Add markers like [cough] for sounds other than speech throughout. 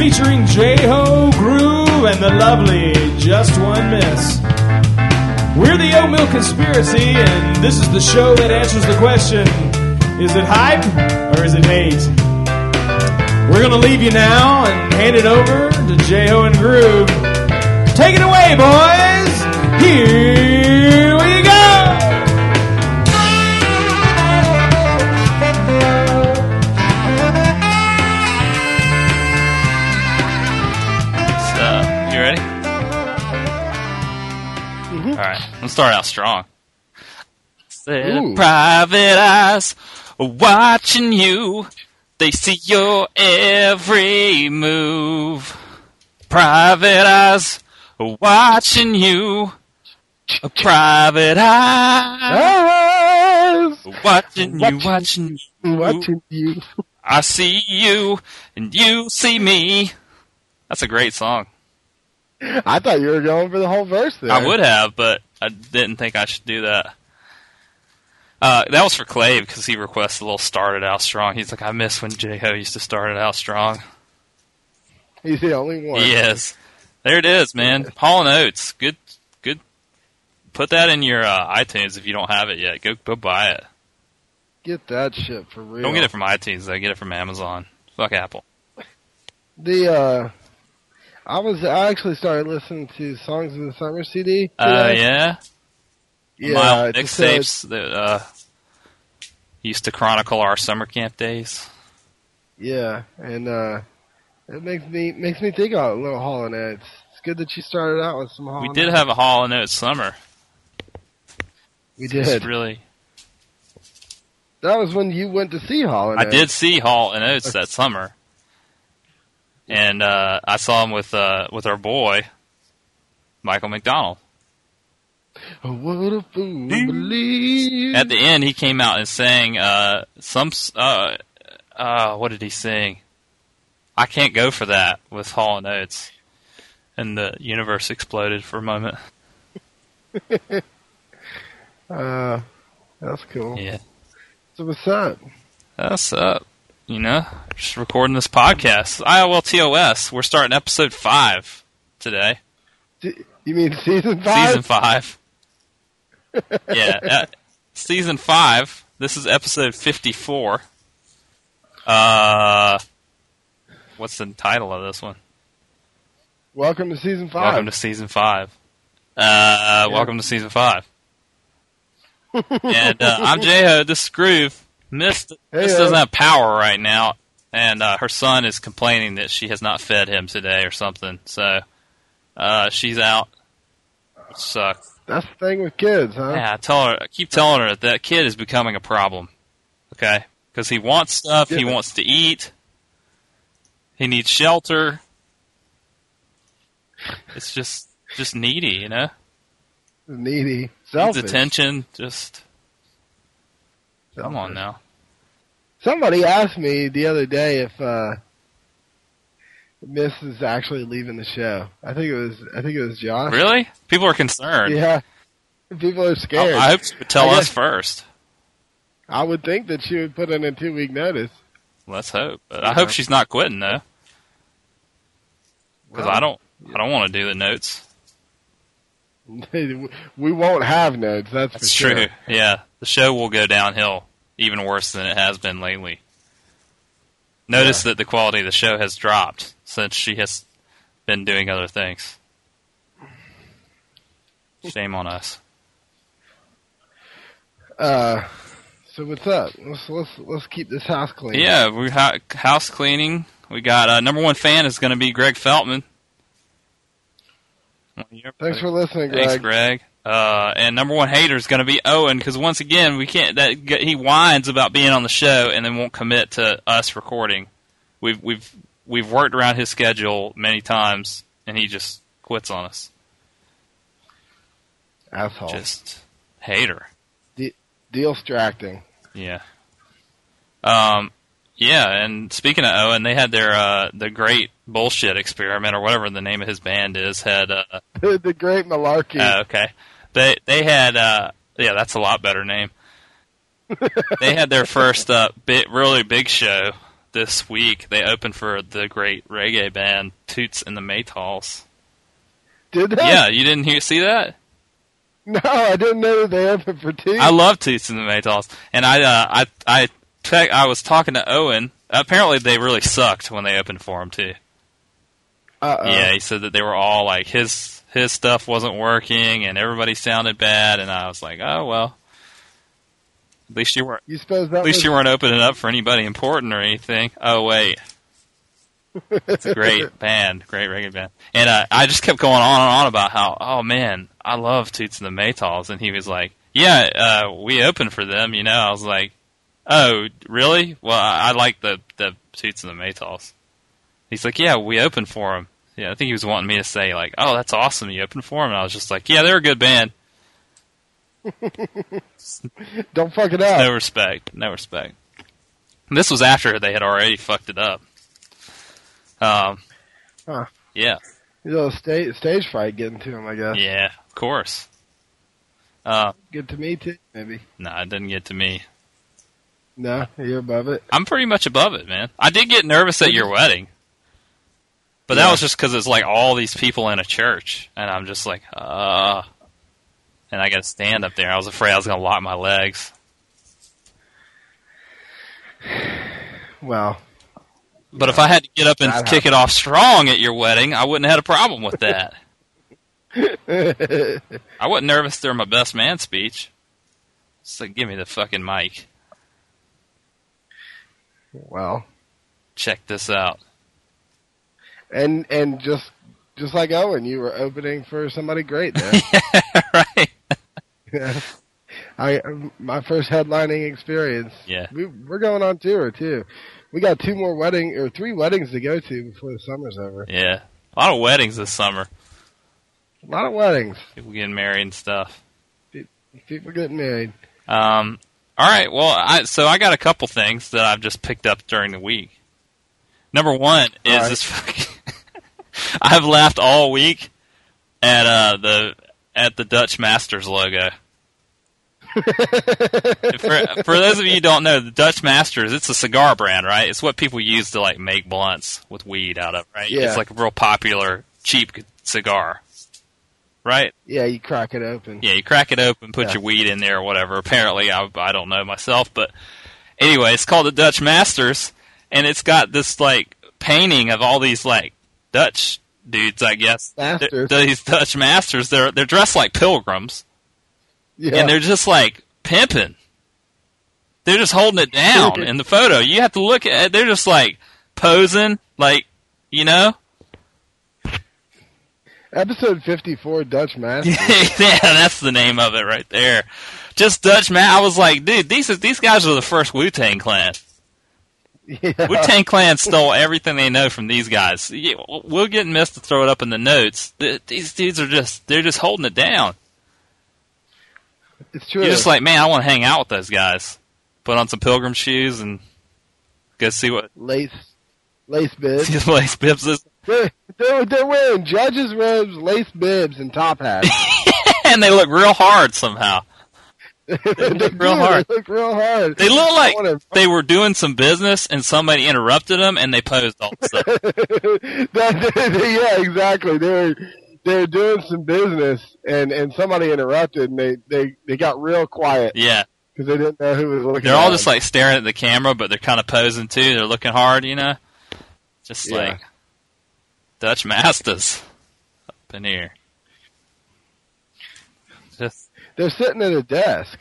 featuring J-Ho Groove and the lovely Just One Miss. We're the Oatmeal Conspiracy, and this is the show that answers the question is it hype or is it hate? We're going to leave you now and hand it over to J-Ho and Groove. Take it away, boys! Here start out strong. Said private eyes are watching you. They see your every move. Private eyes are watching you. Private eyes Eyes watching you, Watching- watching you. watching you. I see you and you see me. That's a great song. I thought you were going for the whole verse there. I would have, but I didn't think I should do that. Uh, that was for Clave because he requested a little started out strong. He's like, I miss when J Ho used to start it out strong. He's the only one. Yes, there it is, man. Hall and Oates, good, good. Put that in your uh, iTunes if you don't have it yet. Go, go buy it. Get that shit for real. Don't get it from iTunes though. Get it from Amazon. Fuck Apple. The uh, I was I actually started listening to songs of the summer CD. Uh, yeah, yeah. my mixtapes that uh, used to chronicle our summer camp days. Yeah, and uh, it makes me makes me think of a little Hall and Oates. It's good that you started out with some Hall. We did Oates. have a Hall and Oates summer. we It's did. really. That was when you went to see Hall and I did see Hall and Oates that summer, and uh, I saw him with uh, with our boy Michael McDonald. Oh, what a fool. At the end, he came out and sang uh, some. Uh, uh, what did he sing? I can't go for that with Hall and Oates, and the universe exploded for a moment. [laughs] uh, that's cool. Yeah, So what's up? that's up. You know, just recording this podcast. IOL TOS. We're starting episode five today. You mean season five? Season five. [laughs] yeah, uh, season five. This is episode fifty-four. Uh, what's the title of this one? Welcome to season five. Welcome to season five. Uh, welcome to season five. [laughs] and uh, I'm J-Ho. This is Groove. Miss, Miss Hey, doesn't uh, have power right now, and uh, her son is complaining that she has not fed him today or something. So uh, she's out. Sucks. That's the thing with kids, huh? Yeah, I tell her. I keep telling her that that kid is becoming a problem. Okay, because he wants stuff. He wants to eat. He needs shelter. It's just just needy, you know. Needy. Selfish. Needs attention. Just come on now. Somebody asked me the other day if uh Miss is actually leaving the show. I think it was I think it was Josh. Really? People are concerned. Yeah. People are scared. I hope she would tell us first. I would think that she would put in a two week notice. Let's hope. I Yeah. hope she's not quitting though, because Well, I don't. I don't want to do the notes. [laughs] we won't have notes, that's, That's for sure. true. Yeah, the show will go downhill even worse than it has been lately. Notice that the quality of the show has dropped since she has been doing other things. Shame on us. Uh so what's up? Let's let's let's keep this house clean. Yeah, we ha- house cleaning. We got uh, number one fan is going to be Greg Feltman. Thanks for listening, Greg. Thanks, Greg. Uh, and number one hater is going to be Owen because once again we can't. That he whines about being on the show and then won't commit to us recording. We've we've we've worked around his schedule many times and he just quits on us. Asshole. Just hater. Deal distracting. Yeah. Um. Yeah, and speaking of Owen, they had their uh the great bullshit experiment or whatever the name of his band is had uh [laughs] the great malarkey. Oh, okay. They they had uh yeah, that's a lot better name. [laughs] they had their first uh bit really big show this week they opened for the great reggae band Toots and the Maytals. Did they? Yeah, you didn't hear see that? No, I didn't know that they opened for Toots. I love Toots and the Maytals, and I uh, I I te- I was talking to Owen. Apparently, they really sucked when they opened for him too. Uh-oh. Yeah, he said that they were all like his his stuff wasn't working, and everybody sounded bad. And I was like, oh well. At least you weren't. You suppose that At least was you weren't opening up for anybody important or anything. Oh wait, it's a great [laughs] band, great reggae band. And uh, I just kept going on and on about how, oh man, I love Toots and the Maytals, and he was like, yeah, uh, we opened for them. You know, I was like, oh really? Well, I, I like the the Toots and the Maytals. He's like, yeah, we opened for him. Yeah, I think he was wanting me to say like, oh, that's awesome, you opened for him. And I was just like, yeah, they're a good band. [laughs] Don't fuck it up. No respect. No respect. This was after they had already fucked it up. Um, Huh. yeah, A little stage stage fright getting to him, I guess. yeah, of course. Uh, Good to me too, maybe. no, it didn't get to me. No, you're above it. I'm pretty much above it, man. I did get nervous at your wedding, but that Yeah. was just because it's like all these people in a church, and I'm just like, uh, and I got to stand up there. I was afraid I was gonna lock my legs. Well, But if I had to get up and That kick it off strong at your wedding, I wouldn't have had a problem with that. [laughs] I wasn't nervous during my best man speech. Like, give me the fucking mic. Well, Check this out. and and just just like Owen, you were opening for somebody great there. [laughs] right? [laughs] I my first headlining experience. Yeah. We, we're going on tour too. We got two more wedding or three weddings to go to before the summer's over. Yeah. A lot of weddings this summer. A lot of weddings. People getting married and stuff. People getting married. Um, all right. Well, I, so I got a couple things that I've just picked up during the week. Number one is right. this fucking. [laughs] I've laughed all week at uh, the at the Dutch Masters logo. [laughs] for, for those of you who don't know, the Dutch Masters, it's a cigar brand, right? It's what people use to like make blunts with weed out of, right? Yeah. It's like a real popular, cheap cigar, right? Yeah, you crack it open. Yeah, you crack it open, put Yeah. your weed in there or whatever. Apparently, I, I don't know myself, but anyway, it's called the Dutch Masters, and it's got this like painting of all these like Dutch dudes, I guess. Masters. These Dutch masters, they're they're dressed like pilgrims, Yeah. and they're just like pimping. They're just holding it down in the photo. You have to look at. They're just like posing, like you know. Episode 54, Dutch Master. [laughs] yeah, that's the name of it right there. Just Dutch man. I was like, dude, these these guys are the first Wu Tang Clan. yeah. Wu Tang Clan stole everything they know from these guys. We'll get missed to throw it up in the notes. Th- These dudes are just they're just holding it down. It's true. You're just like, man, I want to hang out with those guys. Put on some pilgrim shoes and go see what lace, lace bibs. [laughs] lace is. They're, they're, they're wearing judges' robes, lace bibs, and top hats. [laughs] And they look real hard somehow. [laughs] they look do, real hard. They look real hard. They look like wanna- they were doing some business and somebody interrupted them and they posed all this stuff. [laughs] That- yeah, exactly. They were they were doing some business, and and somebody interrupted, and they they they got real quiet Yeah. because they didn't know who was looking. They're all at just them. like staring at the camera, but they're kind of posing too. They're looking hard, you know. Just Yeah. like Dutch masters up in here. Just they're sitting at a desk.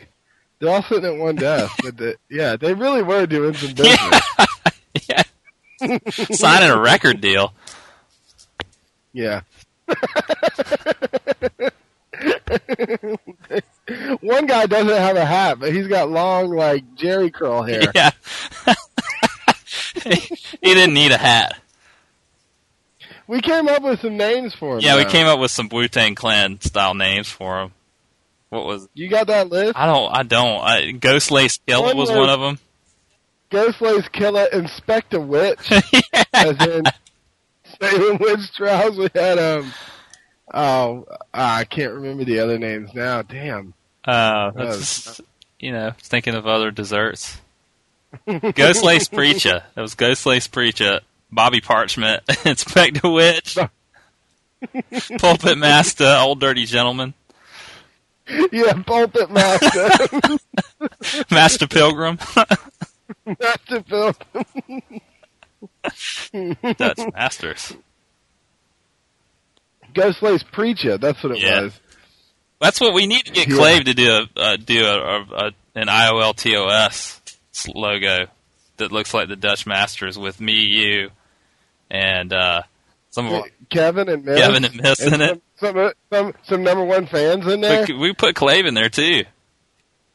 They're all sitting at one desk, but the, yeah, they really were doing some business. [laughs] yeah, signing a record deal. Yeah. [laughs] One guy doesn't have a hat, but he's got long, like Jheri curl hair. Yeah, [laughs] he didn't need a hat. We came up with some names for him. Yeah, we came up with some Wu Tang Clan style names for him. What was? You got that list? I don't. I don't. I, Ghost Lace Killer One was was- one of them. Ghostlace Killer, Inspector Witch, [laughs] as in Salem [laughs] Witch Trials. We had um, oh, I can't remember the other names now. Damn. Uh, that's just, you know, thinking of other desserts. [laughs] Ghost Lace Preacher. That was Ghost Lace Preacher. Bobby Parchment. [laughs] Inspector Witch. Pulpit Master. Old Dirty Gentleman. Yeah, pulpit master, [laughs] Master Pilgrim. [laughs] master film. Dutch Masters. Ghost Lace Preacher. That's what it Yeah. was. That's what we need to get Yeah. Clave to do a uh, do a, a, a an IOL TOS logo that looks like the Dutch Masters with me, you, and uh, some of our, Kevin and Miss. Kevin and Miss in it. Some, some, some, some number one fans in there. could- we put Clave in there too.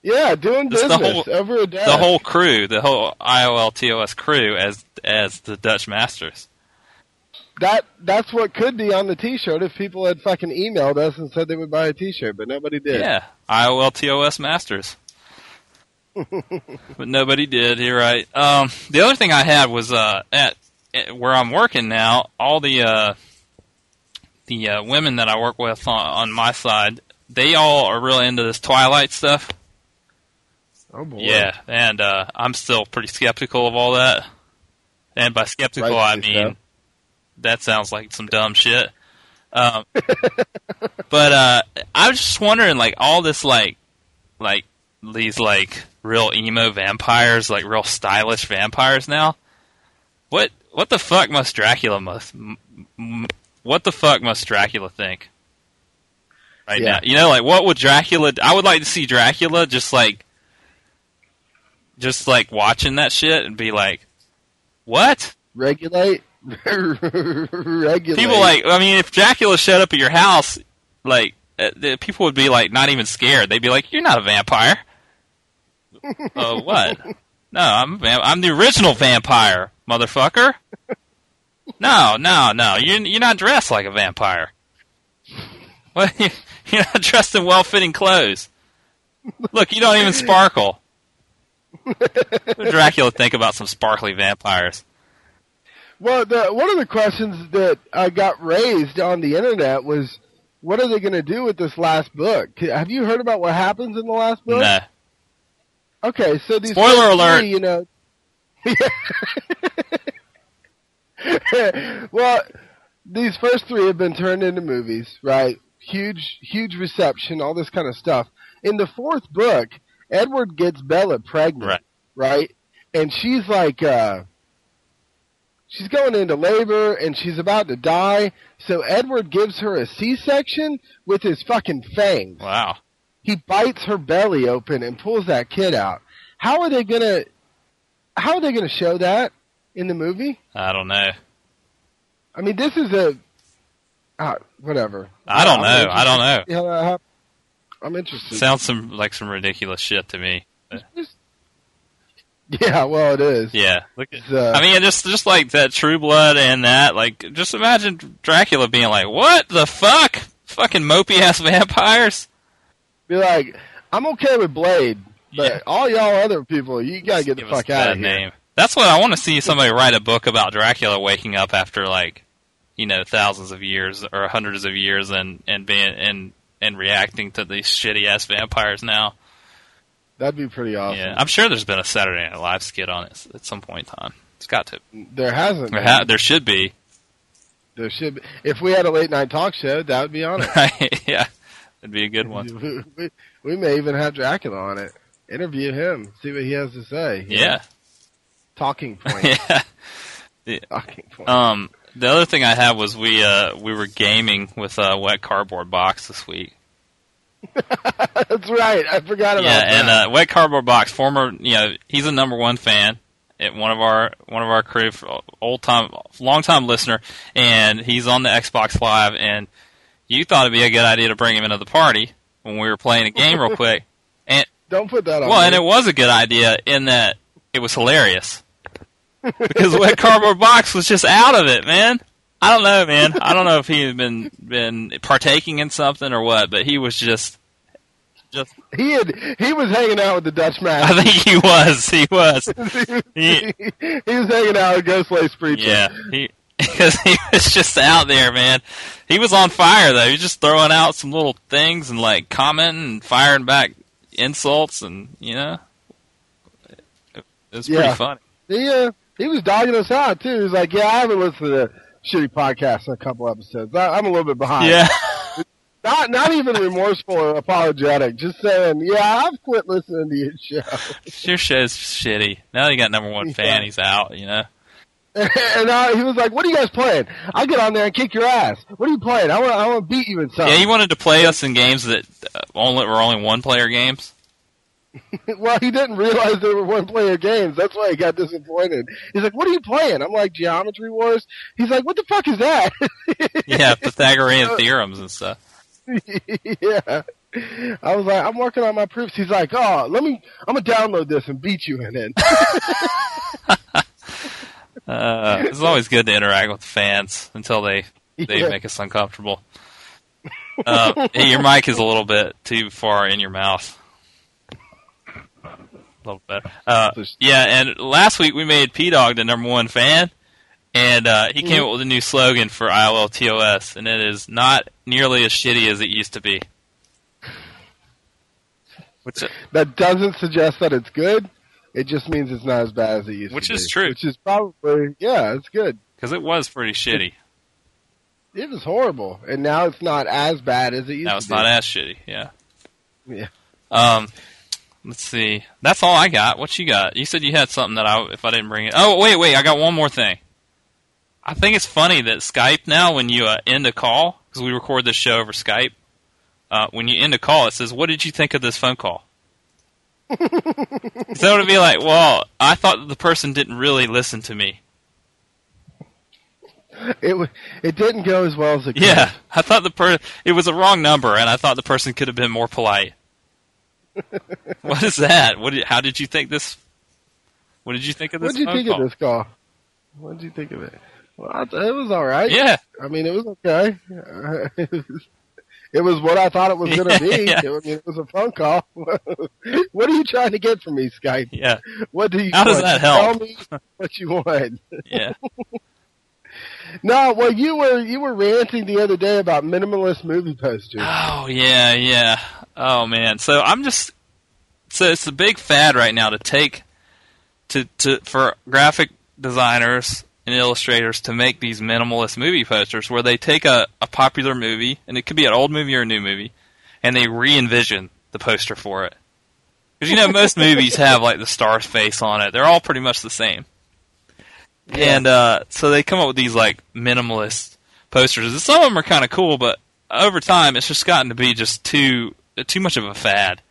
Yeah, doing Just the business whole- over a desk. The whole crew, the whole IOL TOS crew, as as the Dutch Masters. that that's what could be on the T-shirt if people had fucking emailed us and said they would buy a T-shirt, but nobody did. Yeah, IOL TOS Masters. [laughs] but nobody did. You're right. Um, the other thing I had was uh, at where I'm working now. All the uh, the uh, women that I work with on, on my side, they all are really into this Twilight stuff. Oh boy. Yeah, and uh, I'm still pretty skeptical of all that. And by skeptical, I mean that sounds like some dumb shit. [laughs] Um, but uh, I was just wondering, like all this, like, like these like real emo vampires, like real stylish vampires now. What what the fuck must Dracula must what the fuck must Dracula think? Right Yeah. now, you know, like what would Dracula? I would like to see Dracula just like, just like watching that shit and be like, what? Regulate. [laughs] Regulate. People like, I mean, if Dracula showed up at your house, like, uh, the people would be like, not even scared. They'd be like, "You're not a vampire." Oh, [laughs] what? No, I'm I'm the original vampire, motherfucker. No, no, no. You're you're not dressed like a vampire. What? [laughs] You're not dressed in well-fitting clothes. Look, you don't even sparkle. Dracula think about some sparkly vampires? Well, the, one of the questions that uh, got raised on the internet was, what are they going to do with this last book? Have you heard about what happens in the last book? No. Okay, so these Spoiler alert. three, you know. [laughs] well, these first three have been turned into movies, right? Huge, huge reception, all this kind of stuff. In the fourth book, Edward gets Bella pregnant, Right. right? And she's like, uh, she's going into labor and she's about to die. So Edward gives her a C-section with his fucking fangs Wow. He bites her belly open and pulls that kid out. How are they gonna? How are they gonna show that in the movie? I don't know. I mean, this is a uh, whatever. I don't know. I don't know. Yeah, uh, I'm interested. Sounds some like some ridiculous shit to me. yeah, well, it is. Yeah. Look at, uh, I mean, just just like that True Blood and that, like, just imagine Dracula being like, "What the fuck? Fucking mopey ass [laughs] vampires." Be like, I'm okay with Blade, but Yeah. all y'all other people, you gotta get the fuck out of here. name. That's what I want to see. Somebody write a book about Dracula waking up after like, you know, thousands of years or hundreds of years, and and being and and reacting to these shitty ass vampires now. That'd be pretty awesome. Yeah, I'm sure there's been a Saturday Night Live skit on it at some point in time. It's got to. There hasn't. There, ha- there should be. there should be. If we had a late night talk show, that would be on it. [laughs] Right? yeah, that'd be a good one. [laughs] we, we may even have Dracula on it. Interview him, see what he has to say. you know? [laughs] Yeah, Talking point. yeah. Talking point. Um, the other thing I had was we uh we were gaming with a wet cardboard box this week. [laughs] That's right. I forgot about yeah, that. Yeah, and uh, wet cardboard box, former, you know, he's a number one fan at one of our one of our crew, old time, long time listener, and he's on the Xbox Live. And you thought it'd be a good idea to bring him into the party when we were playing a game real [laughs] quick. And Don't put that on. well, me. and it was a good idea in that it was hilarious because wet cardboard box was just out of it, man. I don't know, man. I don't know if he had been been partaking in something or what, but he was just just. he had he was hanging out with the Dutch [laughs] man. I think he was. He was. [laughs] he, he was hanging out with Ghost Lace Preacher. Yeah, he [laughs] because he was just out there, man. He was on fire though. He was just throwing out some little things and like commenting and firing back insults, and you know, it It's Yeah. pretty funny. He uh, he was dogging us out too. He was like, "Yeah, I haven't listened to the shitty podcasts in a couple episodes. I, I'm a little bit behind." Yeah. [laughs] Not not even remorseful or apologetic. Just saying, yeah, I've quit listening to your show. [laughs] Your show's shitty. Now you got number one fan. Yeah. He's out. You know. [laughs] and uh, he was like, "What are you guys playing? I'll get on there and kick your ass. What are you playing? I want I want to beat you in something." Yeah, he wanted to play us in games that uh, only were only one player games. [laughs] well, he didn't realize they were one-player games. That's why he got disappointed. He's like, "What are you playing?" I'm like, "Geometry Wars." He's like, "What the fuck is that?" [laughs] Yeah, Pythagorean theorems and stuff. yeah. I was like, I'm working on my proofs. He's like, oh, let me, I'm gonna download this and beat you in it. Uh, it's always good to interact with the fans until they [laughs] they Yeah. make us uncomfortable. [laughs] Uh, your mic is a little bit too far in your mouth. A little better. Uh, yeah, and last week we made P Dog the number one fan, and uh, he came up with a new slogan for IOLTOS, and it is not nearly as shitty as it used to be. Which, [laughs] that doesn't suggest that it's good. It just means it's not as bad as it used Which to be. Which is true. Which is probably, yeah, it's good. because it was pretty shitty. It was horrible, and now it's not as bad as it used Now to be. Now it's not as shitty. Yeah. Yeah. Um, let's see. That's all I got. What you got? You said you had something that I, if I didn't bring it. Oh, wait, wait. I got one more thing. I think it's funny that Skype now, when you uh, end a call, because we record this show over Skype, uh, when you end a call, it says, "What did you think of this phone call?" So it would be like, "Well, I thought that the person didn't really listen to me." It wa- it didn't go as well as it could. Yeah, I thought the per it was a wrong number, and I thought the person could have been more polite. [laughs] what is that? What? Did, how did you think this? What did you think of this? What did you think call? of this call? What did you think of it? Well, I th- it was all right. Yeah, I mean, it was okay. [laughs] it, was, what I thought it was going to be. [laughs] Yeah. I mean, it was a phone call. [laughs] what are you trying to get from me, Skype? yeah, What do you? How does want? that help? Tell me what you want. [laughs] yeah. No, well, you were you were ranting the other day about minimalist movie posters. Oh yeah, yeah. Oh man. So I'm just so it's a big fad right now to take to to for graphic designers and illustrators to make these minimalist movie posters where they take a, a popular movie and it could be an old movie or a new movie and they re-envision the poster for it. Because you know most [laughs] movies have like the star's face on it. They're all pretty much the same. And uh, so they come up with these like minimalist posters. And some of them are kind of cool, but over time it's just gotten to be just too too much of a fad.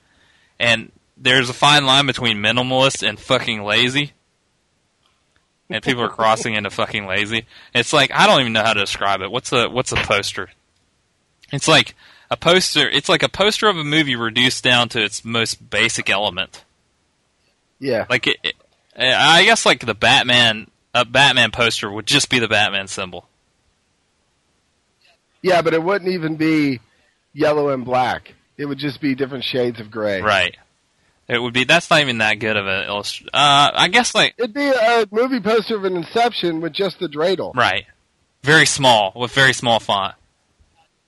And there's a fine line between minimalist and fucking lazy. And people are crossing into fucking lazy. It's like I don't even know how to describe it. What's a what's a poster? It's like a poster. It's like a poster of a movie reduced down to its most basic element. Yeah, Like it, it, I guess like the Batman a Batman poster would just be the Batman symbol. yeah, but it wouldn't even be yellow and black. It would just be different shades of gray. Right. It would be. That's not even that good of an illustration. Uh, I guess like It'd be a movie poster of an Inception with just the dreidel, right, very small with very small font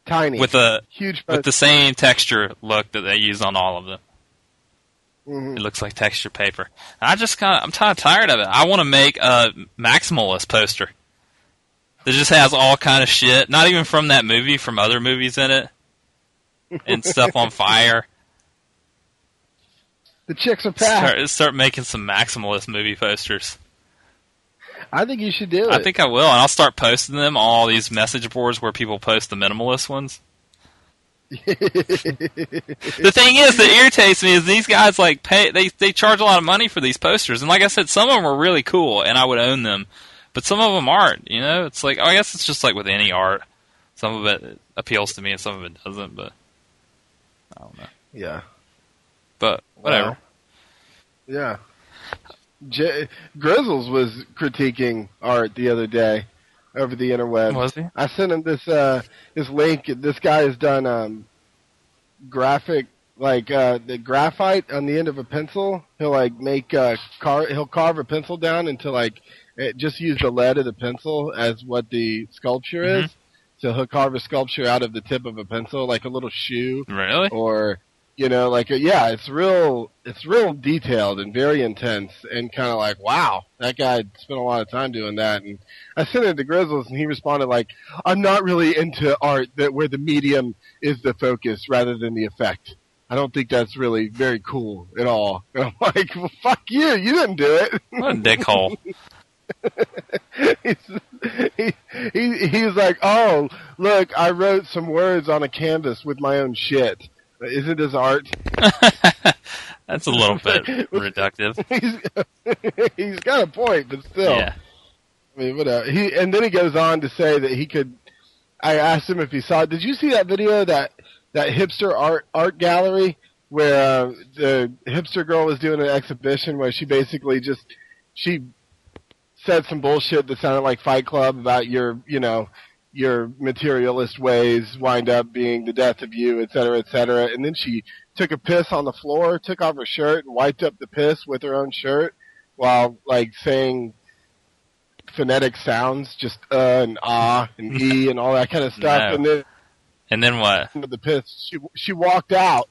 tiny, with a huge. with the same texture look that they use on all of them. Mhm. It looks like texture paper. I just kind of I'm kind of tired of it. I want to make a maximalist poster that just has all kind of shit, not even from that movie, from other movies in it, and stuff on [laughs] fire. The chicks are packed. Start, start making some maximalist movie posters. I think you should do it. I think I will, and I'll start posting them on all these message boards where people post the minimalist ones. [laughs] The thing is that irritates me is these guys like pay they they charge a lot of money for these posters, and like I said, some of them are really cool, and I would own them, but some of them aren't. You know, it's like I guess it's just like with any art, some of it appeals to me and some of it doesn't. But I don't know. yeah. But whatever. Yeah. J- Grizzles was critiquing art the other day over the interweb. Was he? I sent him this uh this link. This guy has done um graphic like uh the graphite on the end of a pencil. He'll like make uh car he'll carve a pencil down into like it, just use the lead of the pencil as what the sculpture Mhm. is. So he'll carve a sculpture out of the tip of a pencil, like a little shoe Really? or You know, like yeah, it's real, it's real detailed and very intense, and kind of like, wow, that guy spent a lot of time doing that. And I sent it to Grizzles, and he responded like, I'm not really into art that where the medium is the focus rather than the effect. I don't think that's really very cool at all. [laughs] And I'm like, well, fuck you, you didn't do it. [laughs] What a dickhole. [laughs] he's, he, he, he was like, oh, look, I wrote some words on a canvas with my own shit. Isn't this art? [laughs] That's a little bit [laughs] reductive. he's, [laughs] he's got a point, but still. Yeah. I mean, whatever. He and then he goes on to say that he could. I asked him if he saw. Did you see that video that that hipster art art gallery where uh, the hipster girl was doing an exhibition where she basically just she said some bullshit that sounded like Fight Club about your you know your materialist ways wind up being the death of you, et cetera, et cetera. And then she took a piss on the floor, took off her shirt, and wiped up the piss with her own shirt while like saying phonetic sounds, just uh and ah and [laughs] e and all that kind of stuff. No. And then And then what? the piss, she she walked out,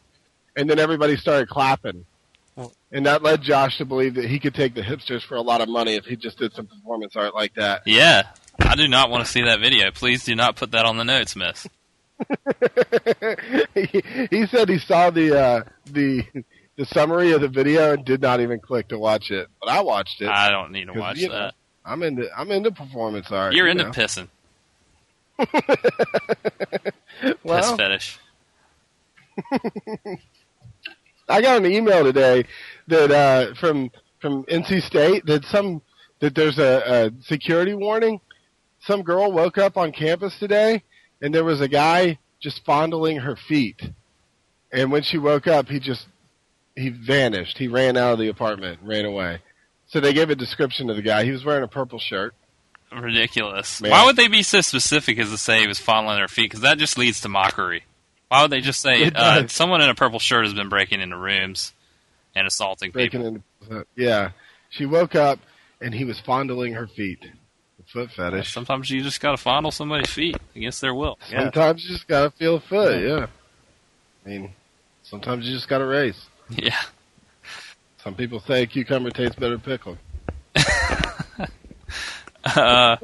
and then everybody started clapping. And that led Josh to believe that he could take the hipsters for a lot of money if he just did some performance art like that. Yeah. I do not want to see that video. Please do not put that on the notes, miss. he, [laughs] he said he saw the uh, the the summary of the video and did not even click to watch it, but I watched it. I don't need to watch know, that. I'm into I'm into performance art. You're you into know. pissing. [laughs] Piss well, fetish. [laughs] I got an email today that uh, from from NC State that some that there's a, a security warning. Some girl woke up on campus today, and there was a guy just fondling her feet. And when she woke up, he just he vanished. He ran out of the apartment, ran away. So they gave a description of the guy. He was wearing a purple shirt. Ridiculous. Man. Why would they be so specific as to say he was fondling her feet? Because that just leads to mockery. Why would they just say uh, someone in a purple shirt has been breaking into rooms and assaulting people? Breaking into yeah. She woke up and he was fondling her feet. Foot fetish. Sometimes you just gotta fondle somebody's feet against their will. Yeah. Sometimes you just gotta feel the foot, yeah. I mean, sometimes you just gotta race. Yeah. Some people say cucumber tastes better pickled. [laughs] Uh,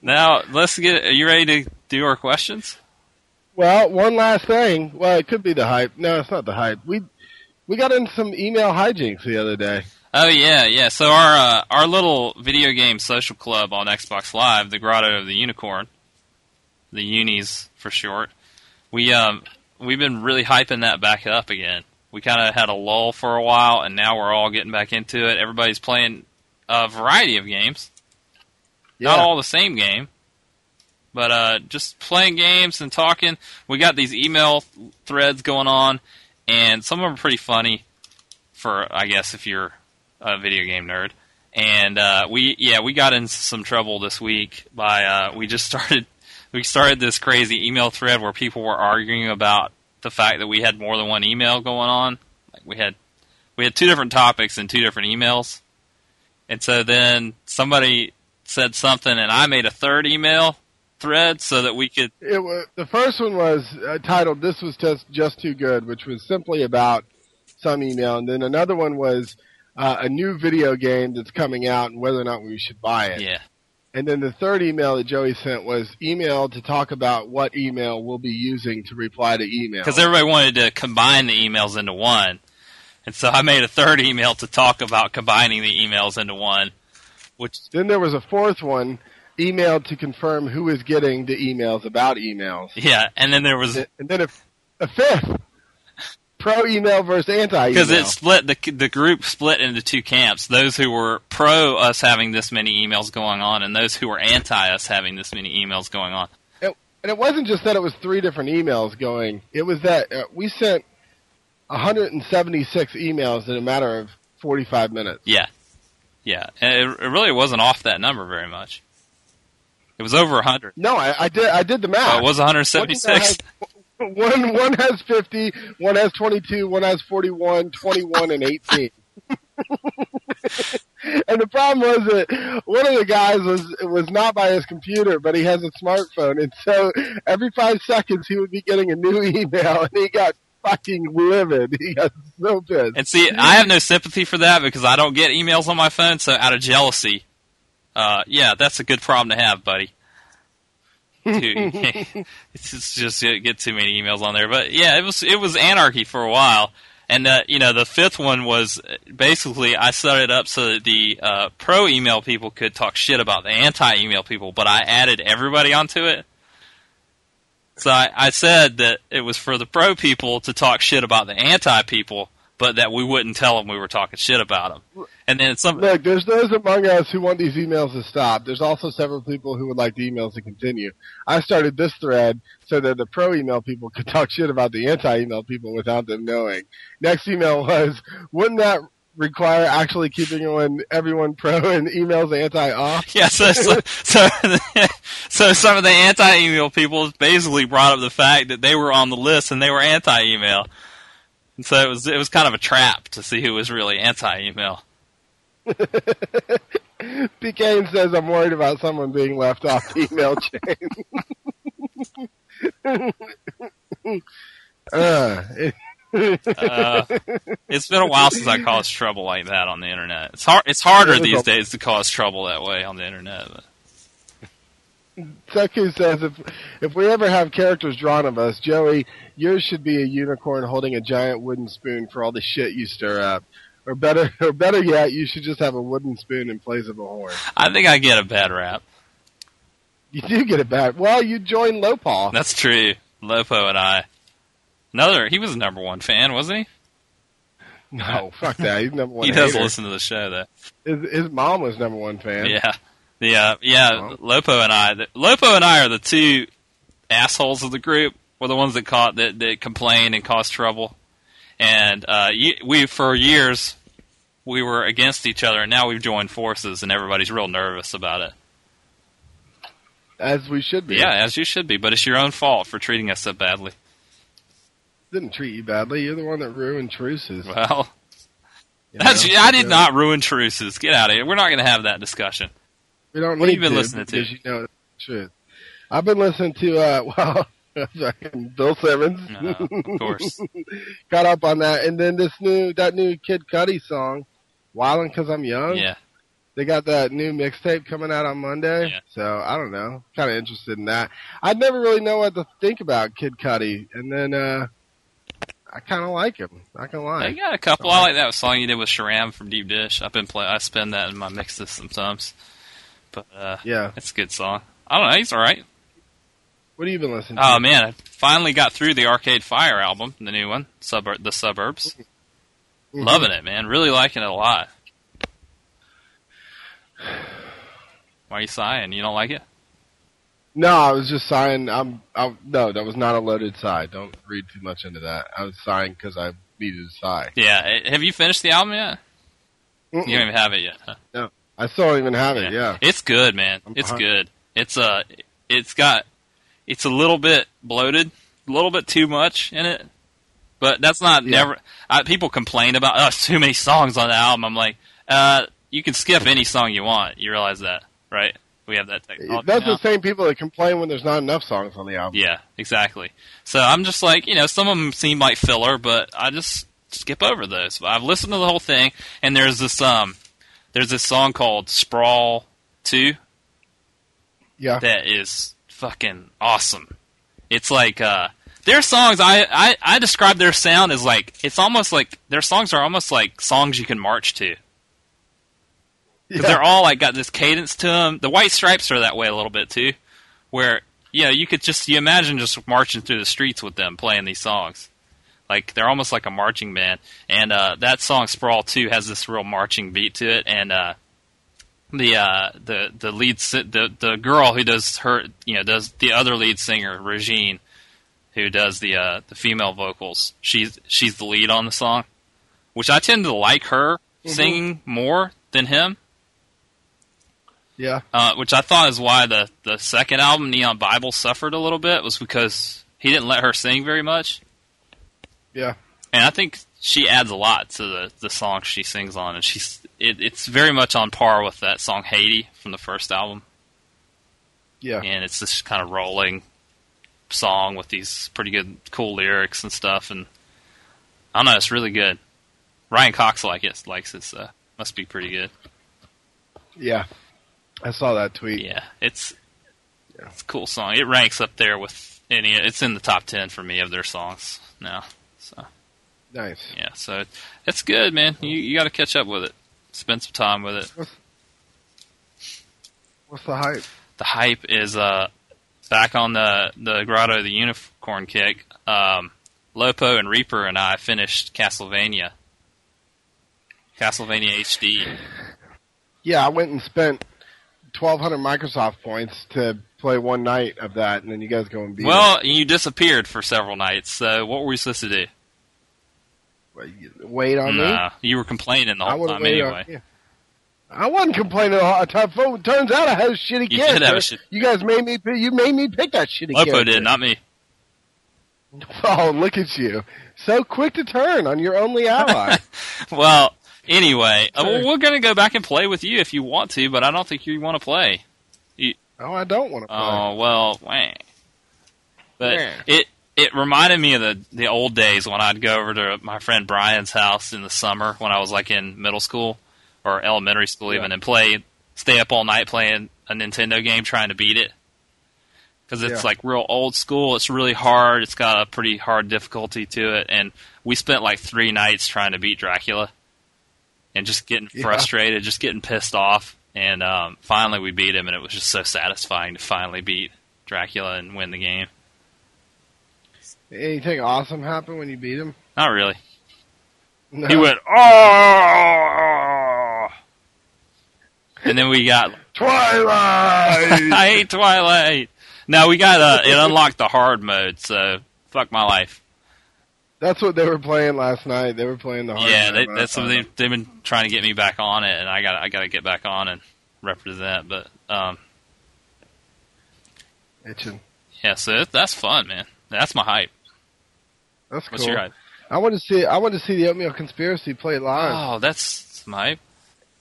now let's get. Are you ready to do our questions? Well, one last thing. Well, it could be the hype. No, it's not the hype. We we got in some email hijinks the other day. Oh yeah, yeah. So our uh, our little video game social club on Xbox Live, the Grotto of the Unicorn, the Unis for short. We um we've been really hyping that back up again. We kind of had a lull for a while, and now we're all getting back into it. Everybody's playing a variety of games, not all the same game, but uh, just playing games and talking. We got these email threads going on, and some of them are pretty funny. For I guess if you're a video game nerd. And uh, we, yeah, we got into some trouble this week by uh, we just [laughs] started we started this crazy email thread where people were arguing about the fact that we had more than one email going on. Like we had we had two different topics and two different emails. And so then somebody said something, and I made a third email thread so that we could. It was, the first one was uh, titled "This was just just too good," which was simply about some email, and then another one was uh, a new video game that's coming out and whether or not we should buy it. Yeah, And then the third email that Joey sent was email to talk about what email we'll be using to reply to email. because everybody wanted to combine the emails into one, and so I made a third email to talk about combining the emails into one. Which Then there was a fourth one, email to confirm who is getting the emails about emails. yeah, and then there was And then a, a fifth, pro email versus anti email. because it split the the group split into two camps: those who were pro us having this many emails going on, and those who were anti us having this many emails going on. And it wasn't just that it was three different emails going. It was that uh, we sent 176 emails in a matter of 45 minutes. Yeah, yeah, and it, it really wasn't off that number very much. It was over hundred. No, I, I did. I did the math. Oh, it was 176. [laughs] [laughs] One one has 50, one has 22, one has 41, 21, and 18. [laughs] and the problem was that one of the guys was was not by his computer, but he has a smartphone, and so every five seconds he would be getting a new [laughs] email, and he got fucking livid. He got so pissed. And see, I have no sympathy for that because I don't get emails on my phone. So out of jealousy, uh, yeah, that's a good problem to have, buddy. Dude, [laughs] it's just, get too many emails on there. But yeah, it was it was anarchy for a while. And uh, you know, the fifth one was uh, basically I set it up so that the uh, pro email people could talk shit about the anti email people, but I added everybody onto it. So I, I said that it was for the pro people to talk shit about the anti people, but that we wouldn't tell them we were talking shit about them. And then some Look, there's those among us who want these emails to stop. There's also several people who would like the emails to continue. I started this thread so that the pro email people could [laughs] talk shit about the anti email people without them knowing. Next email was, wouldn't that require actually keeping everyone, everyone pro and emails anti off? [laughs] Yeah, so so so, [laughs] so some of the anti-email people basically brought up the fact that they were on the list and they were anti-email, and so it was it was kind of a trap to see who was really anti-email. [laughs] PK says I'm worried about someone being left off the email chain. [laughs] uh, it- [laughs] Uh, it's been a while since I caused trouble like that on the internet. It's hard. It's harder these days to cause trouble that way on the internet. But. Seku says if if we ever have characters drawn of us, Joey, yours should be a unicorn holding a giant wooden spoon for all the shit you stir up. Or better, [laughs] or better yet, you should just have a wooden spoon in place of a horn. I think I get a bad rap. You do get it back. Well, you joined Lopal. That's true. Lopo and I. Another. He was a number one fan, wasn't he? No, fuck that. He's number [laughs] one. he does hater. listen to the show, though. His, his mom was number one fan. Yeah. The uh, yeah. Lopo and I. The, Lopo and I are the two assholes of the group. We're the ones that caught that, that complain and cause trouble. And uh, we for years we were against each other, and now we've joined forces, and everybody's real nervous about it. As we should be. Yeah, as you should be. But it's your own fault for treating us so badly. Didn't treat you badly. You're the one that ruined truces. Well, you know? I did not ruin truces. Get out of here. We're not going to have that discussion. We don't What have need you been to, listening to? You know the truth. I've been listening to uh [laughs] well Bill Simmons. No, of course. [laughs] Got up on that, and then this new that new Kid Cudi song, "Wildin' Cause I'm Young." Yeah. They got that new mixtape coming out on Monday, Yeah. so I don't know. Kind of interested in that. I'd never really know what to think about Kid Cudi, and then uh I kind of like him. Not gonna lie. They got a couple. I like that song you did with Sharam from Deep Dish. I've been play. I spin that in my mixes sometimes. But uh, Yeah. it's a good song. I don't know. He's all right. What have you been listening to? Oh man, I finally got through the Arcade Fire album, the new one, Suburb, the Suburbs. Mhm. Loving it, man. Really liking it a lot. Why are you sighing? You don't like it? No, I was just sighing. I'm. I, no, that was not a loaded sigh. Don't read too much into that. I was sighing because I needed to sigh. Yeah. eh, Have you finished the album yet? Mm-mm. You don't even have it yet. Huh? I still don't even have it. Yeah. It's good, man. It's good. It's uh it's got it's a little bit bloated, a little bit too much in it. But that's not Yeah. never I, people complain about oh, too many songs on the album. I'm like, uh you can skip any song you want. You realize that, right? We have that technology. That's now. the same people that complain when there's not enough songs on the album. Yeah, exactly. So I'm just like, you know, some of them seem like filler, but I just skip over those. But I've listened to the whole thing, and there's this um, there's this song called Sprawl Two Yeah. that is fucking awesome. It's like uh, their songs. I, I I describe their sound as like it's almost like their songs are almost like songs you can march to. because they're all like got this cadence to them. The White Stripes are that way a little bit too, where you know you could just you imagine just marching through the streets with them playing these songs. Like they're almost like a marching band, and uh, that song "Sprawl" too has this real marching beat to it, and uh, the uh, the the lead si- the the girl who does her you know does the other lead singer Regine, who does the uh, the female vocals. She's she's the lead on the song, which I tend to like her singing more than him yeah. uh, which I thought is why the the second album, Neon Bible, suffered a little bit, was because he didn't let her sing very much. Yeah. And I think she adds a lot to the the song she sings on, and she's it, it's very much on par with that song Haiti from the first album, Yeah. and it's this kind of rolling song with these pretty good, cool lyrics and stuff, and I don't know. It's really good. Ryan Cox like it, likes it, so must be pretty good. Yeah, I saw that tweet. Yeah, it's it's a cool song. It ranks up there with any. It's in the top ten for me of their songs now. So Nice. yeah, so it's good, man. You you got to catch up with it. Spend some time with it. What's the hype? The hype is uh back on the the Grotto the Unicorn kick. Um, Lopo and Reaper and I finished Castlevania. Castlevania HD. Yeah, I went and spent twelve hundred Microsoft points to play one night of that, and then you guys go and beat Well, you disappeared for several nights. So what were we supposed to do? Wait on me. You were complaining the whole time anyway. on you. I wasn't complaining the whole time. Fo- Turns out I had a shitty You character. did have a shit- You guys made me. You made me pick that shitty Lopo character. did, not me. [laughs] Oh, look at you! So quick to turn on your only ally. [laughs] Well, anyway, uh, Sure. we're going to go back and play with you if you want to, but I don't think you want to play. Oh, I don't want to play. Oh well, wah. but Yeah. it it reminded me of the the old days when I'd go over to my friend Brian's house in the summer when I was like in middle school or elementary school even, and play stay up all night playing a Nintendo game trying to beat it because it's Yeah. like real old school. It's really hard. It's got a pretty hard difficulty to it, and we spent like three nights trying to beat Dracula and just getting Yeah. frustrated, just getting pissed off. And um, finally, we beat him, and it was just so satisfying to finally beat Dracula and win the game. Anything awesome happen when you beat him? Not really. No. He went, oh! And then we got, Twilight. [laughs] I hate Twilight. Now we got, uh, it unlocked the hard mode, so fuck my life. That's what they were playing last night. They were playing the hard yeah, they, that's what they, night. they've been trying to get me back on it, and I got, I got to get back on and represent. But um, Itching. yeah, so it, that's fun, man. That's my hype. That's What's cool. your hype? I want to see. I want to see the Oatmeal Conspiracy play live, Oh, that's my hype.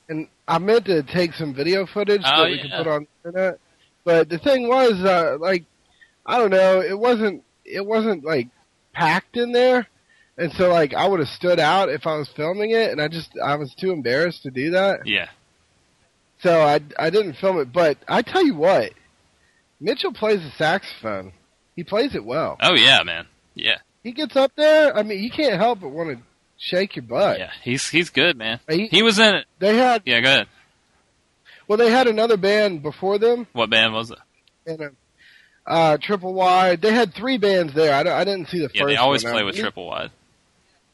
and I meant to take some video footage Oh, that we yeah. could put on the internet. But the thing was, uh, like, I don't know. It wasn't. It wasn't like packed in there, and so like I would have stood out if I was filming it, and I just I was too embarrassed to do that. Yeah. So I I didn't film it. But I tell you what, Mitchell plays the saxophone. He plays it well. Oh yeah, man. Yeah, He gets up there. I mean, you can't help but want to shake your butt. yeah. He's he's good, man. He- He was in it. They had Yeah, go ahead. well, they had another band before them, What band was it? and a, uh, Triple Y. They had three bands there. I, I didn't see the Yeah, first. they always one. play with triple wide.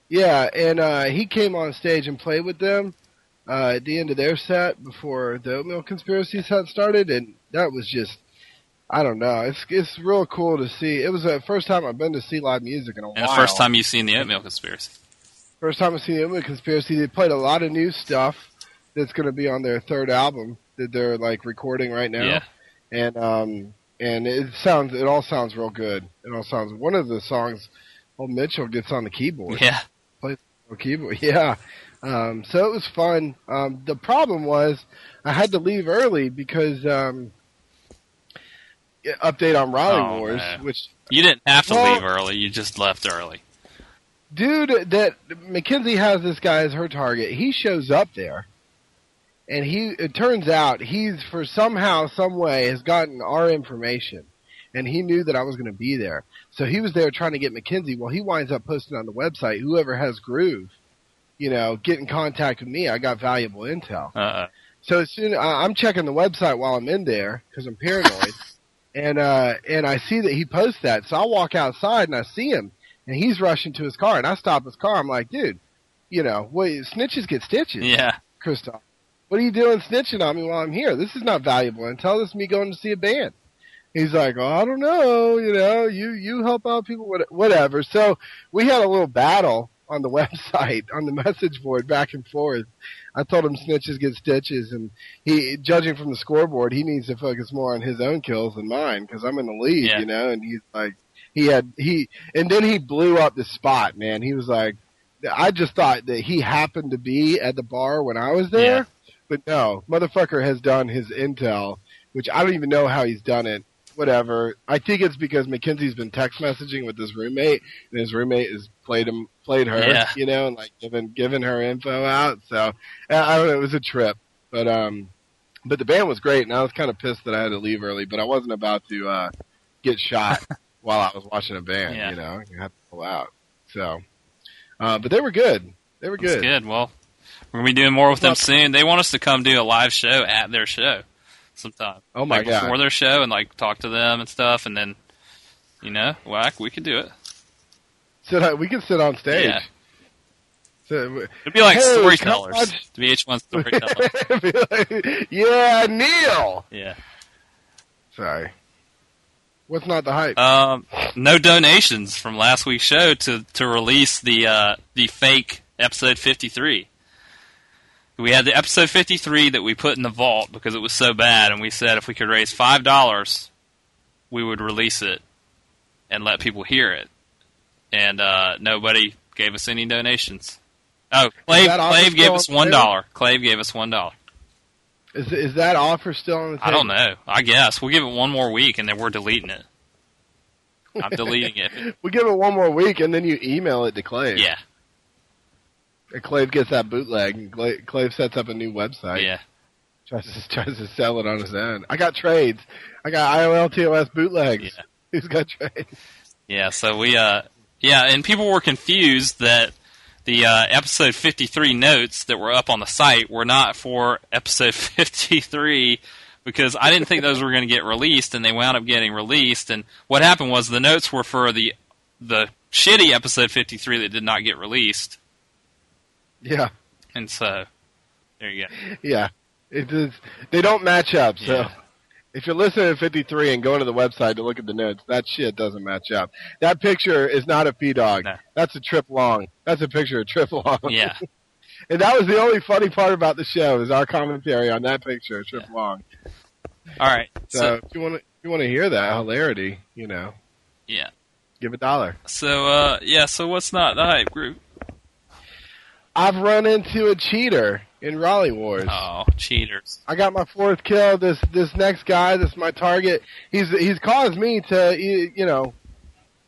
Yeah, and uh, he came on stage and played with them uh, at the end of their set before the Oatmeal Conspiracy set started, and that was just. I don't know. It's it's real cool to see. It was the first time I've been to see live music in a And while. And the first time you've seen the Oatmeal Conspiracy. First time I've seen the Oatmeal Conspiracy. They played a lot of new stuff that's going to be on their third album that they're like recording right now. Yeah. and um and it sounds it all sounds real good. It all sounds one of the songs. Old Mitchell gets on the keyboard. Yeah. Keyboard, [laughs] yeah. Um, so it was fun. Um, the problem was I had to leave early because um, update on Raleigh Oh, Wars, man. which You didn't have to Well- leave early. You just left early. dude that Mackenzie has this guy as her target. He shows up there, and he it turns out he's for somehow, some way has gotten our information, and he knew that I was going to be there. So he was there trying to get Mackenzie. Well, he winds up posting on the website. Whoever has Groove, you know, get in contact with me. I got valuable intel. Uh, So as soon I I'm checking the website while I'm in there because I'm paranoid, [laughs] and uh, and I see that he posts that. So I walk outside and I see him, and he's rushing to his car, and I stop his car. I'm like, dude, you know, what snitches get stitches, yeah. Christoph. What are you doing snitching on me while I'm here? This is not valuable intel. This is me going to see a band. He's like, oh, I don't know, you know, you you help out people, whatever. So we had a little battle on the [laughs] website, on the message board, back and forth. I told him snitches get stitches, and he, judging from the scoreboard, he needs to focus more on his own kills than mine because I'm in the lead, Yeah. you know. And he's like, he had he, and then he blew up the spot, man. He was like, I just thought that he happened to be at the bar when I was there, Yeah. but no, motherfucker has done his intel, which I don't even know how he's done it. Whatever. I think it's because Mackenzie's been text messaging with his roommate, and his roommate has played him, played her, Yeah. you know, and like given given her info out. So I don't know. It was a trip, but um, but the band was great, and I was kind of pissed that I had to leave early, but I wasn't about to uh get shot [laughs] while I was watching a band. Yeah. You know, you have to pull out. So, uh, but they were good. They were That's good. good. Well, we're gonna be doing more with them soon. They want us to come do a live show at their show sometime. Oh my like god! Before their show and like talk to them and stuff, and then you know, whack, we could do it. Sit on, we can sit on stage. Yeah. So, It'd be like Hey, storytellers. To be H1 storytellers. [laughs] Be like, yeah, Neil. yeah. Sorry. What's not the hype? Um, no donations from last week's show to to release the uh, the fake episode 53. We had the episode 53 that we put in the vault because it was so bad, and we said if we could raise five dollars, we would release it and let people hear it. And uh, nobody gave us any donations. Oh, Clave, Clave gave us one sale? Clave gave us one dollar. is is that offer still on the table? I don't know. I guess we'll give it one more week, and then we're deleting it. I'm deleting it. [laughs] We give it one more week, and then you email it to Clave. Yeah, Clave gets that bootleg, and Cla- Clave sets up a new website. yeah. Tries to [laughs] tries to sell it on his own. I got trades. I got IOLTOS bootlegs. Yeah. [laughs] Who's got trades? Yeah, so we, uh, yeah, and people were confused that the uh, episode 53 notes that were up on the site were not for episode [laughs] 53 because I didn't think those were going to get released, and they wound up getting released. And what happened was the notes were for the the shitty episode 53 that did not get released, Yeah, and so there you go. yeah. It is. They don't match up. So Yeah. if you're listening to 53 and going to the website to look at the notes, that shit doesn't match up. That picture is not a P dog. No. That's a trip long. That's a picture of trip long. Yeah, [laughs] and that was the only funny part about the show is our commentary on that picture, trip long. all right. So, So, if you want to, you want to hear that hilarity, you know, yeah, give a dollar. so uh, yeah, so what's not the hype group? I've run into a cheater in Raleigh Wars. Oh, cheaters. I got my fourth kill. This this next guy, this my target. He's he's caused me to you you know,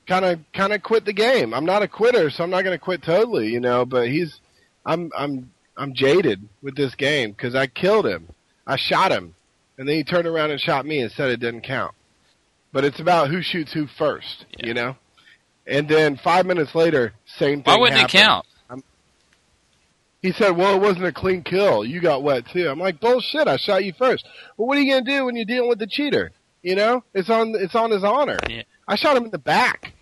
kind of kind of quit the game. I'm not a quitter, so I'm not going to quit totally, you know. But he's I'm I'm I'm jaded with this game because I killed him. I shot him, and then he turned around and shot me and said it didn't count. But it's about who shoots who first, Yeah. you know. And then five minutes later, same thing. Why wouldn't happened. it count? He said, "Well, it wasn't a clean kill. You got wet too." I'm like, "Bullshit! I shot you first. Well, what are you gonna do when you're dealing with the cheater? You know, it's on it's on his honor. Yeah. I shot him in the back,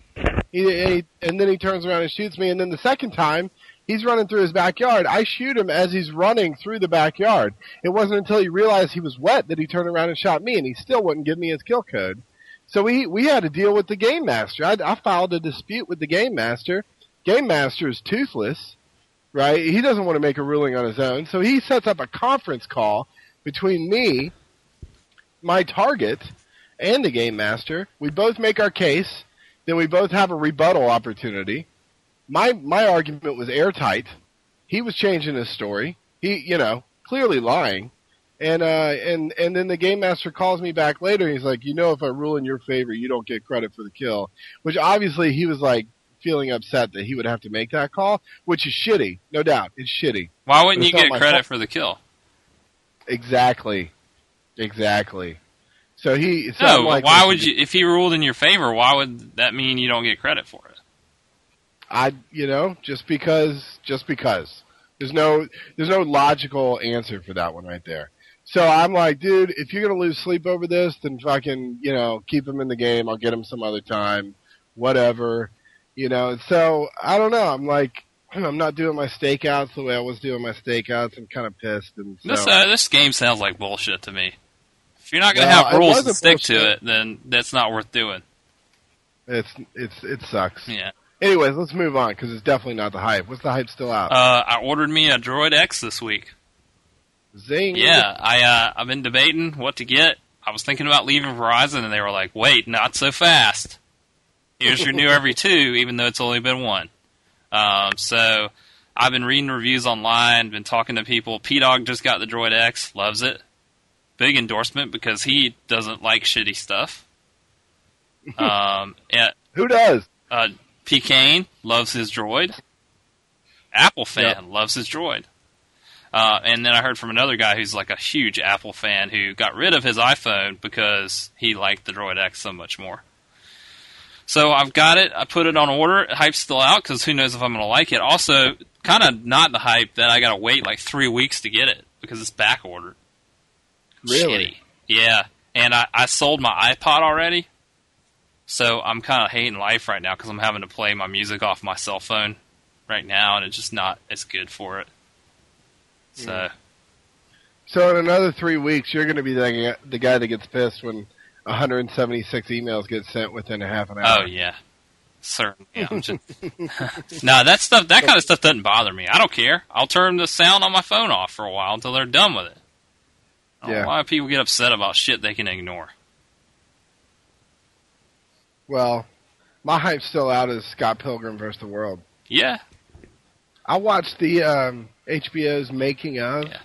he, he, and then he turns around and shoots me. And then the second time, he's running through his backyard. I shoot him as he's running through the backyard. It wasn't until he realized he was wet that he turned around and shot me, and he still wouldn't give me his kill code. So we we had to deal with the game master. I, I filed a dispute with the game master. Game master is toothless right? He doesn't want to make a ruling on his own, so he sets up a conference call between me, my target, and the game master. We both make our case, then we both have a rebuttal opportunity. My my argument was airtight. He was changing his story. He, you know, clearly lying. And uh and and then the game master calls me back later and he's like, "You know if I rule in your favor, you don't get credit for the kill." Which obviously he was like feeling upset that he would have to make that call, which is shitty, no doubt. It's shitty. Why wouldn't you get credit fault. for the kill? Exactly. Exactly. So he. So No, like, why would you? If he ruled in your favor, why would that mean you don't get credit for it? I, you know, just because, just because. There's no, there's no logical answer for that one right there. So I'm like, dude, if you're gonna lose sleep over this, then fucking, you know, keep him in the game. I'll get him some other time, whatever, you know. So I don't know. I'm like, [clears throat] I'm not doing my stakeouts the way I was doing my stakeouts. I'm kind of pissed. And so, This uh, this game sounds like bullshit to me. If you're not going to Well, have rules and stick to it, then that's not worth doing. it's, it's, it sucks. Yeah. Anyways, let's move on because it's definitely not the hype. What's the hype still out? Uh, I ordered me a Droid X this week. Zing. Yeah, I uh, I've been debating what to get. I was thinking about leaving Verizon, and they were like, "Wait, not so fast. Here's your new every two, even though it's only been one." Um, so I've been reading reviews online, been talking to people. P Dog just got the Droid X, loves it. Big endorsement because he doesn't like shitty stuff. [laughs] Um, and, Who does? uh, P. Kane loves his droid. Apple fan Yep. loves his droid. Uh, and then I heard from another guy who's like a huge Apple fan who got rid of his iPhone because he liked the Droid X so much more. So I've got it. I put it on order. Hype's still out because who knows if I'm going to like it. Also, kind of not the hype that I got to wait like three weeks to get it because it's back ordered. Really? Shitty. Yeah. And I, I sold my iPod already. So I'm kind of hating life right now because I'm having to play my music off my cell phone right now, and it's just not as good for it. So So in another three weeks, you're going to be the, the guy that gets pissed when 176 emails get sent within a half an hour. Oh yeah, certainly. Yeah, I'm just... [laughs] no, that stuff, that kind of stuff doesn't bother me. I don't care. I'll turn the sound on my phone off for a while until they're done with it. Yeah. Why people get upset about shit they can ignore? Well, my hype's still out as Scott Pilgrim versus the World. Yeah, I watched the um, HBO's making of, Yeah.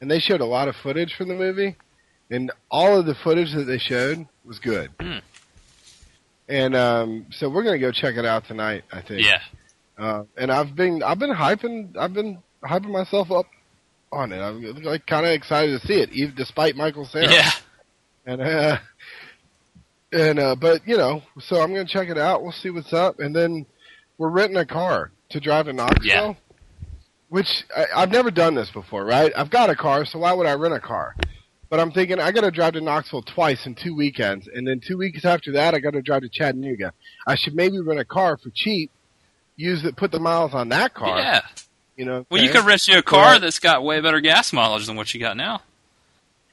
and they showed a lot of footage from the movie, and all of the footage that they showed was good. Hmm. And um, so we're gonna go check it out tonight. I think. yeah, Uh, and I've been I've been hyping I've been hyping myself up on it. I'm like kind of excited to see it, even despite Michael Cera. yeah. And uh, and uh, but you know, so I'm gonna check it out. We'll see what's up, and then we're renting a car to drive to Knoxville. Yeah. Which I, I've never done this before, right? I've got a car, so why would I rent a car? But I'm thinking I got to drive to Knoxville twice in two weekends, and then two weeks after that, I got to drive to Chattanooga. I should maybe rent a car for cheap, use it, put the miles on that car. Yeah. You know. Well, you okay? could rent you a car Yeah. that's got way better gas mileage than what you got now.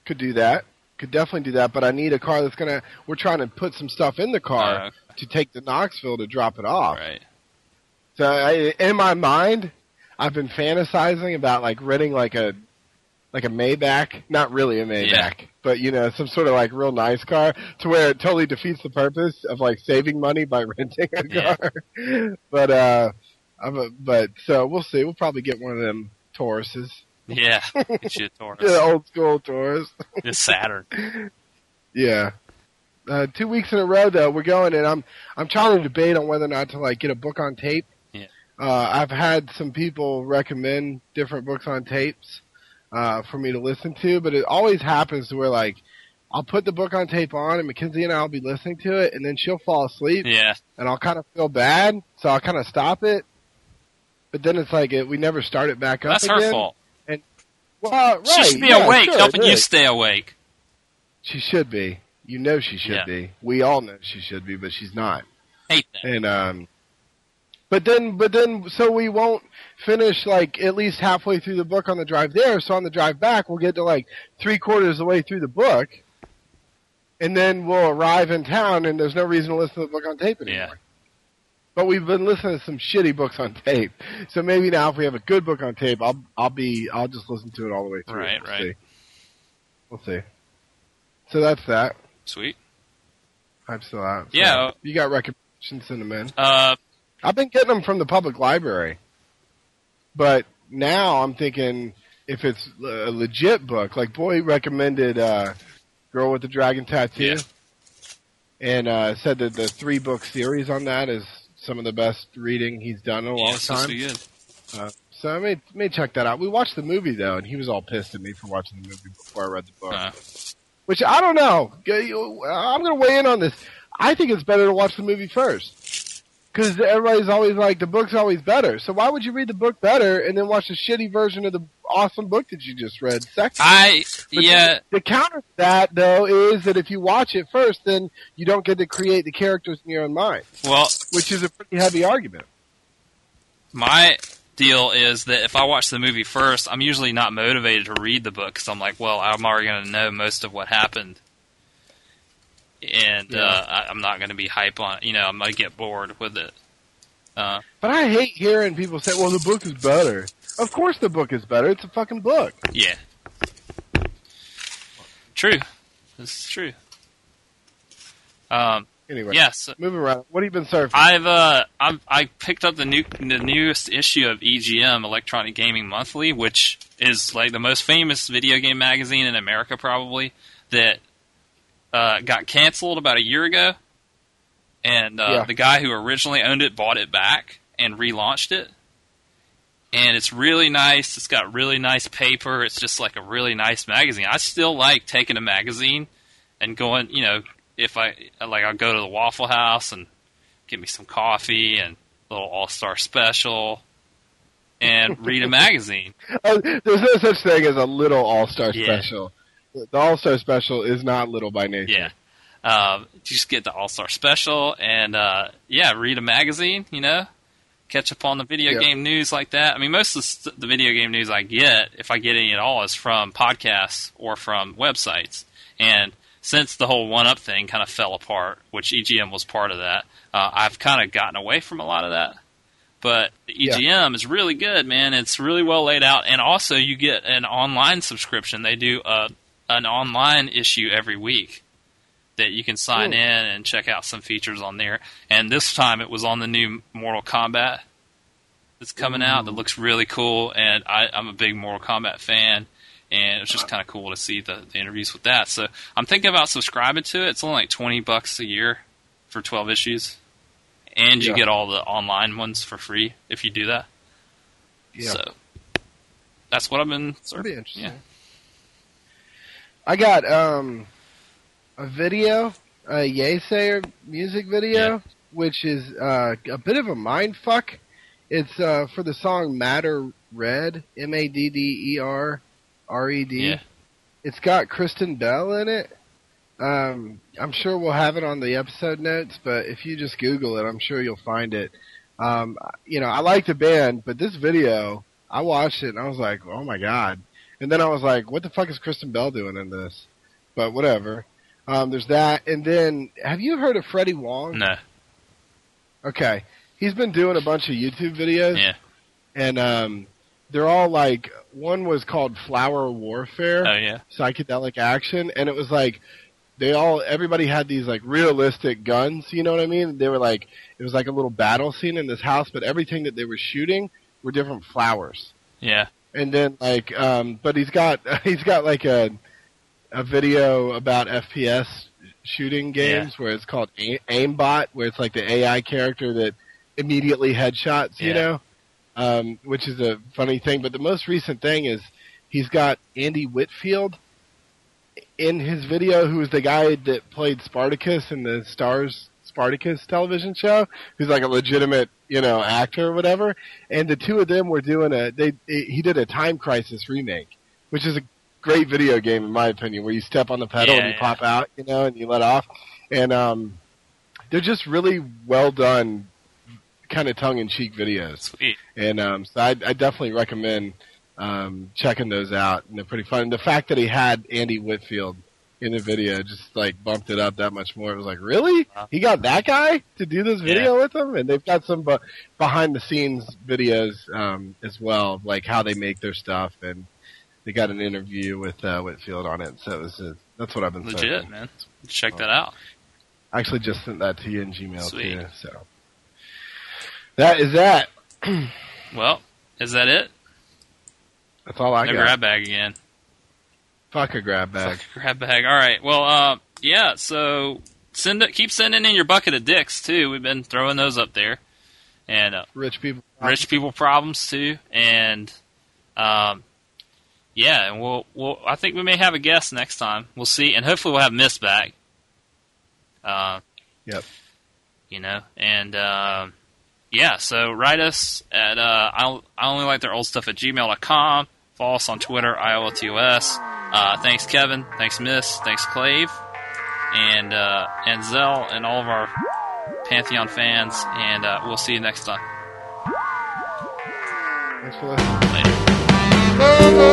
could do that. Could definitely do that, but I need a car that's gonna. We're trying to put some stuff in the car Uh, to take to Knoxville to drop it off. right. So I, in my mind, I've been fantasizing about like renting like a like a Maybach, not really a Maybach, Yeah. but you know some sort of like real nice car to where it totally defeats the purpose of like saving money by [laughs] renting a Yeah. car. but uh, I'm a, but so we'll see. We'll probably get one of them Tauruses, Yeah. [laughs] Get you a Taurus. the old school Taurus. It's Saturn. [laughs] Yeah. Uh, two weeks in a row though, we're going and I'm I'm trying to debate on whether or not to like get a book on tape. Yeah. Uh, I've had some people recommend different books on tapes uh, for me to listen to, but it always happens to where like I'll put the book on tape on and Mackenzie and I'll be listening to it and then she'll fall asleep Yeah. and I'll kind of feel bad, so I'll kind of stop it. But then it's like it, we never start it back up That's again. her fault. And well, right. She should be yeah, awake, sure, helping you stay awake. She should be. You know she should Yeah. be. We all know she should be, but she's not. Hate that. And um but then but then so we won't finish like at least halfway through the book on the drive there, so on the drive back we'll get to like three quarters of the way through the book. And then we'll arrive in town and there's no reason to listen to the book on tape anymore. Yeah. But we've been listening to some shitty books on tape. So maybe now if we have a good book on tape, I'll I'll be I'll just listen to it all the way through. Right, we'll right. See. We'll see. So that's that. Sweet. I'm still out. So Yeah. You got recommendations, send them in. Uh, I've been getting them from the public library. But now I'm thinking if it's a legit book, like Boy recommended uh, Girl with the Dragon Tattoo. Yeah. And uh, said that the three book series on that is some of the best reading he's done in a long time. good. So I may may check that out. We watched the movie though, and he was all pissed at me for watching the movie before I read the book. Uh, Which I don't know. I'm going to weigh in on this. I think it's better to watch the movie first. Because everybody's always like, the book's always better. So why would you read the book better and then watch the shitty version of the awesome book that you just read second? I But yeah. The, the counter to that, though, is that if you watch it first, then you don't get to create the characters in your own mind, Well, which is a pretty heavy argument. my deal is that if I watch the movie first, I'm usually not motivated to read the book because I'm like, well, I'm already going to know most of what happened, and Yeah. uh, I, I'm not going to be hype on. You know, I might get bored with it. Uh, But I hate hearing people say, well, the book is better. Of course the book is better. It's a fucking book. yeah, true. This is true. Um, Anyway, yes, moving around. What have you been surfing? I've uh I've, I picked up the new the newest issue of EGM Electronic Gaming Monthly, which is like the most famous video game magazine in America, probably that uh, got canceled about a year ago, and uh, Yeah. the guy who originally owned it bought it back and relaunched it. And it's really nice. It's got really nice paper. It's just like a really nice magazine. I still like taking a magazine and going. You know, if I like, I'll go to the Waffle House and get me some coffee and a little All Star Special and read a [laughs] magazine. Oh, there's no such thing as a little All Star Yeah. special. The All Star special is not little by nature. Yeah. Um, just get the All Star Special and uh, yeah, read a magazine. You know, catch up on the video Yeah. game news like that. I mean, most of the, the video game news I get, if I get any at all, is from podcasts or from websites. And since the whole 1UP thing kind of fell apart, which EGM was part of that, uh, I've kind of gotten away from a lot of that. But the Yeah. EGM is really good, man. It's really well laid out, and also you get an online subscription. They do a an online issue every week that you can sign Hmm. in and check out some features on there. And this time it was on the new Mortal Kombat that's coming out that looks really cool. And I, I'm a big Mortal Kombat fan, and it's just kind of cool to see the, the interviews with that. So I'm thinking about subscribing to it. It's only like 20 bucks a year for 12 issues, and you Yeah. get all the online ones for free if you do that. Yeah. So that's what I've been. Sort Pretty interesting. Yeah. I got um a video, a Yeasayer music video, Yeah. which is uh, a bit of a mind fuck. It's uh, for the song Madder Red, M A D D E R R E D. Yeah. It's got Kristen Bell in it. Um, I'm sure we'll have it on the episode notes, but if you just Google it, I'm sure you'll find it. Um, you know, I like the band, but this video, I watched it and I was like, oh my god. And then I was like, what the fuck is Kristen Bell doing in this? But whatever. Um, there's that. And then, have you heard of Freddie Wong? No. Okay. He's been doing a bunch of YouTube videos. Yeah. And, um, they're all like, one was called Flower Warfare Oh yeah. psychedelic action, and it was like they all everybody had these like realistic guns. You know what I mean? They were like it was like a little battle scene in this house, but everything that they were shooting were different flowers. Yeah. And then like, um, but he's got [laughs] he's got like a a video about FPS shooting games where it's called A- Aimbot, where it's like the AI character that immediately headshots. You Yeah. know, um, which is a funny thing. But the most recent thing is he's got Andy Whitfield in his video, who was the guy that played Spartacus in the Starz Spartacus television show, who's like a legitimate, you know, actor or whatever. And the two of them were doing a they he did a Time Crisis remake, which is a great video game in my opinion, where you step on the pedal Yeah, and you yeah. pop out, you know, and you let off. And um they're just really well done kind of tongue in cheek videos. Sweet. And um, so I, I definitely recommend um, checking those out. And they're pretty fun. And the fact that he had Andy Whitfield in the video just like bumped it up that much more. It was like, really? He got that guy to do this video with him? And they've got some bu- behind the scenes videos um, as well, like how they make their stuff. And they got an interview with uh, Whitfield on it. So it was uh, that's what I've been Legit, searching. man. Check that out. I actually just sent that to you in Gmail Sweet. too. So that is that. [clears throat] Well, is that it? That's all I no got. grab bag again. Fuck a grab bag. Fuck, grab bag. All right. Well, uh, yeah. So send. Keep sending in your bucket of dicks too. We've been throwing those up there, and uh, Rich people. rich people problems too, and um, yeah. And we'll we'll. I think we may have a guest next time. We'll see, and hopefully we'll have Miss back. Uh, Yep. You know, and um, yeah. So write us at uh, I I only like their old stuff at gmail.com. Follow us on Twitter, IOLTOS. Uh, thanks, Kevin. Thanks, Miss. Thanks, Clave. And, uh, and Zell and all of our Pantheon fans. And uh, we'll see you next time. Thanks for listening. Later.